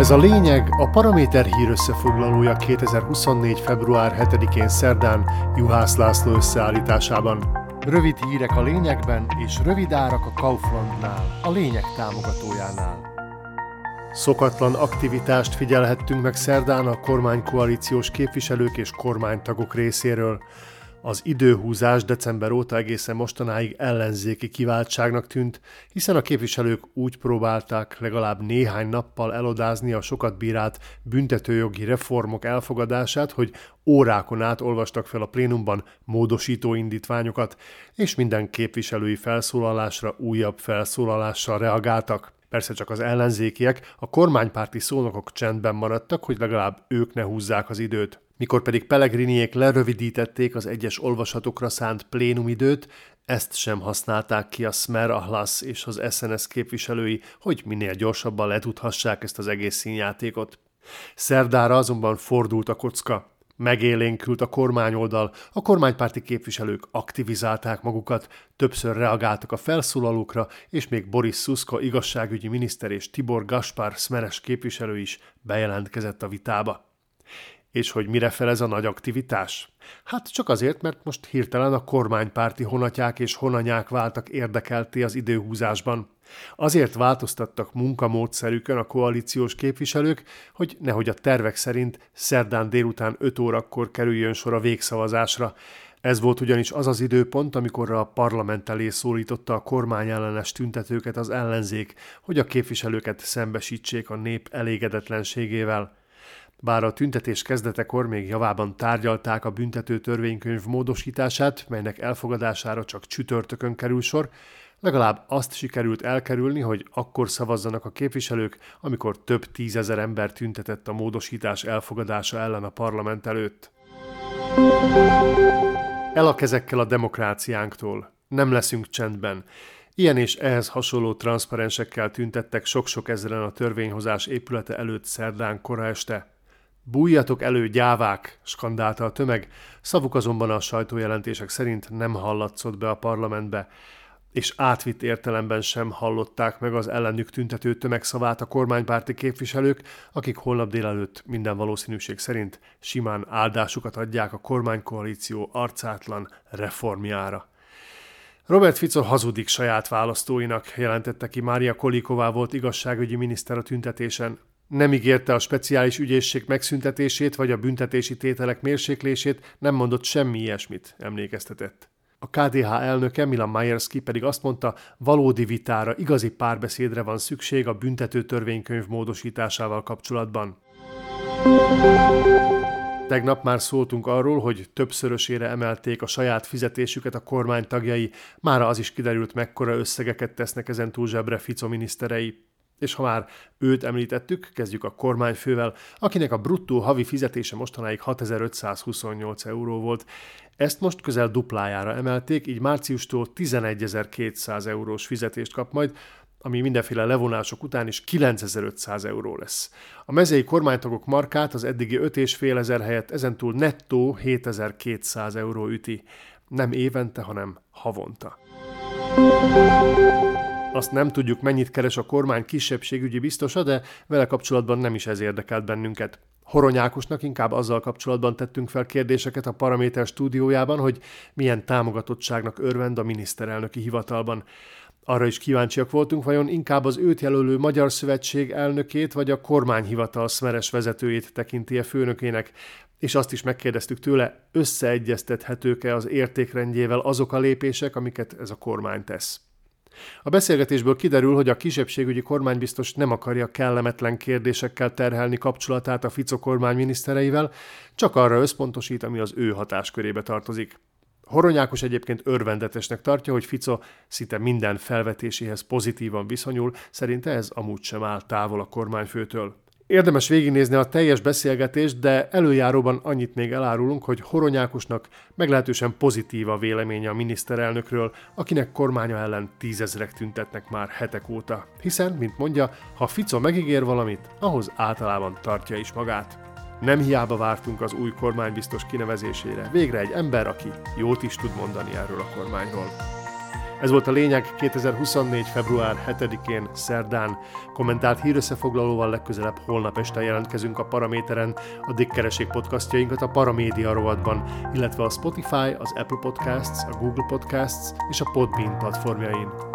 Ez a lényeg a Paraméter hír összefoglalója 2024. február 7-én szerdán Juhász László összeállításában. Rövid hírek a lényegben és rövid árak a Kauflandnál, a lényeg támogatójánál. Szokatlan aktivitást figyelhettünk meg szerdán a kormánykoalíciós képviselők és kormánytagok részéről. Az időhúzás december óta egészen mostanáig ellenzéki kiváltságnak tűnt, hiszen a képviselők úgy próbálták legalább néhány nappal elodázni a sokat bírált büntetőjogi reformok elfogadását, hogy órákon át olvastak fel a plénumban módosító indítványokat, és minden képviselői felszólalásra újabb felszólalással reagáltak. Persze csak az ellenzékiek, a kormánypárti szónokok csendben maradtak, hogy legalább ők ne húzzák az időt. Mikor pedig Pellegriniék lerövidítették az egyes olvasatokra szánt plénumidőt, ezt sem használták ki a Smer, a HLAS és az SNS képviselői, hogy minél gyorsabban letudhassák ezt az egész színjátékot. Szerdára azonban fordult a kocka. Megélénkült a kormányoldal, a kormánypárti képviselők aktivizálták magukat, többször reagáltak a felszólalókra, és még Boris Szuszka igazságügyi miniszter és Tibor Gaspar Smeres képviselő is bejelentkezett a vitába. És hogy mire fel ez a nagy aktivitás? Hát csak azért, mert most hirtelen a kormánypárti honatják és honanyák váltak érdekelté az időhúzásban. Azért változtattak munkamódszerükön a koalíciós képviselők, hogy nehogy a tervek szerint szerdán délután 5 órakor kerüljön sor a végszavazásra. Ez volt ugyanis az az időpont, amikor a parlament elé szólította a kormányellenes tüntetőket az ellenzék, hogy a képviselőket szembesítsék a nép elégedetlenségével. Bár a tüntetés kezdetekor még javában tárgyalták a büntető törvénykönyv módosítását, melynek elfogadására csak csütörtökön kerül sor, legalább azt sikerült elkerülni, hogy akkor szavazzanak a képviselők, amikor több tízezer ember tüntetett a módosítás elfogadása ellen a parlament előtt. El a kezekkel a demokráciánktól. Nem leszünk csendben. Ilyen és ehhez hasonló transzparensekkel tüntettek sok-sok ezeren a törvényhozás épülete előtt szerdán kora este. Bújjatok elő, gyávák! skandálta a tömeg, szavuk azonban a sajtójelentések szerint nem hallatszott be a parlamentbe, és átvitt értelemben sem hallották meg az ellenük tüntető tömegszavát a kormánypárti képviselők, akik holnap délelőtt minden valószínűség szerint simán áldásukat adják a kormánykoalíció arcátlan reformjára. Robert Fico hazudik saját választóinak, jelentette ki Mária Koliková volt igazságügyi miniszter a tüntetésen nem ígérte a speciális ügyészség megszüntetését vagy a büntetési tételek mérséklését, nem mondott semmi ilyesmit, emlékeztetett. A KDH elnöke Milan Majerski pedig azt mondta, valódi vitára, igazi párbeszédre van szükség a büntető törvénykönyv módosításával kapcsolatban. Tegnap már szóltunk arról, hogy többszörösére emelték a saját fizetésüket a kormány tagjai, mára az is kiderült, mekkora összegeket tesznek ezen túl zsebre Fico miniszterei. És ha már őt említettük, kezdjük a kormányfővel, akinek a bruttó havi fizetése mostanáig 6528 euró volt. Ezt most közel duplájára emelték, így márciustól 11200 eurós fizetést kap majd, ami mindenféle levonások után is 9500 euró lesz. A mezei kormánytagok markát az eddigi 5,5 ezer helyett ezentúl nettó 7200 euró üti. Nem évente, hanem havonta. Azt nem tudjuk, mennyit keres a kormány kisebbségügyi biztosa, de vele kapcsolatban nem is ez érdekelt bennünket. Horonyákosnak inkább azzal kapcsolatban tettünk fel kérdéseket a Paraméter stúdiójában, hogy milyen támogatottságnak örvend a miniszterelnöki hivatalban. Arra is kíváncsiak voltunk, vajon inkább az őt jelölő Magyar Szövetség elnökét vagy a kormányhivatal szmeres vezetőjét tekinti-e főnökének, és azt is megkérdeztük tőle, összeegyeztethetők-e az értékrendjével azok a lépések, amiket ez a kormány tesz. A beszélgetésből kiderül, hogy a kisebbségügyi kormánybiztos nem akarja kellemetlen kérdésekkel terhelni kapcsolatát a Fico kormány minisztereivel, csak arra összpontosít, ami az ő hatáskörébe tartozik. Horonyákos egyébként örvendetesnek tartja, hogy Fico szinte minden felvetéséhez pozitívan viszonyul, szerinte ez amúgy sem áll távol a kormányfőtől. Érdemes végignézni a teljes beszélgetést, de előjáróban annyit még elárulunk, hogy Horonyákosnak meglehetősen pozitív a véleménye a miniszterelnökről, akinek kormánya ellen tízezrek tüntetnek már hetek óta. Hiszen, mint mondja, ha Fico megígér valamit, ahhoz általában tartja is magát. Nem hiába vártunk az új kormánybiztos kinevezésére. Végre egy ember, aki jót is tud mondani erről a kormányról. Ez volt a lényeg 2024. február 7-én, szerdán. Kommentált hírösszefoglalóval legközelebb holnap este jelentkezünk a Paraméteren, a Dikkereség podcastjainkat a Paramédia rovatban, illetve a Spotify, az Apple Podcasts, a Google Podcasts és a Podbean platformjain.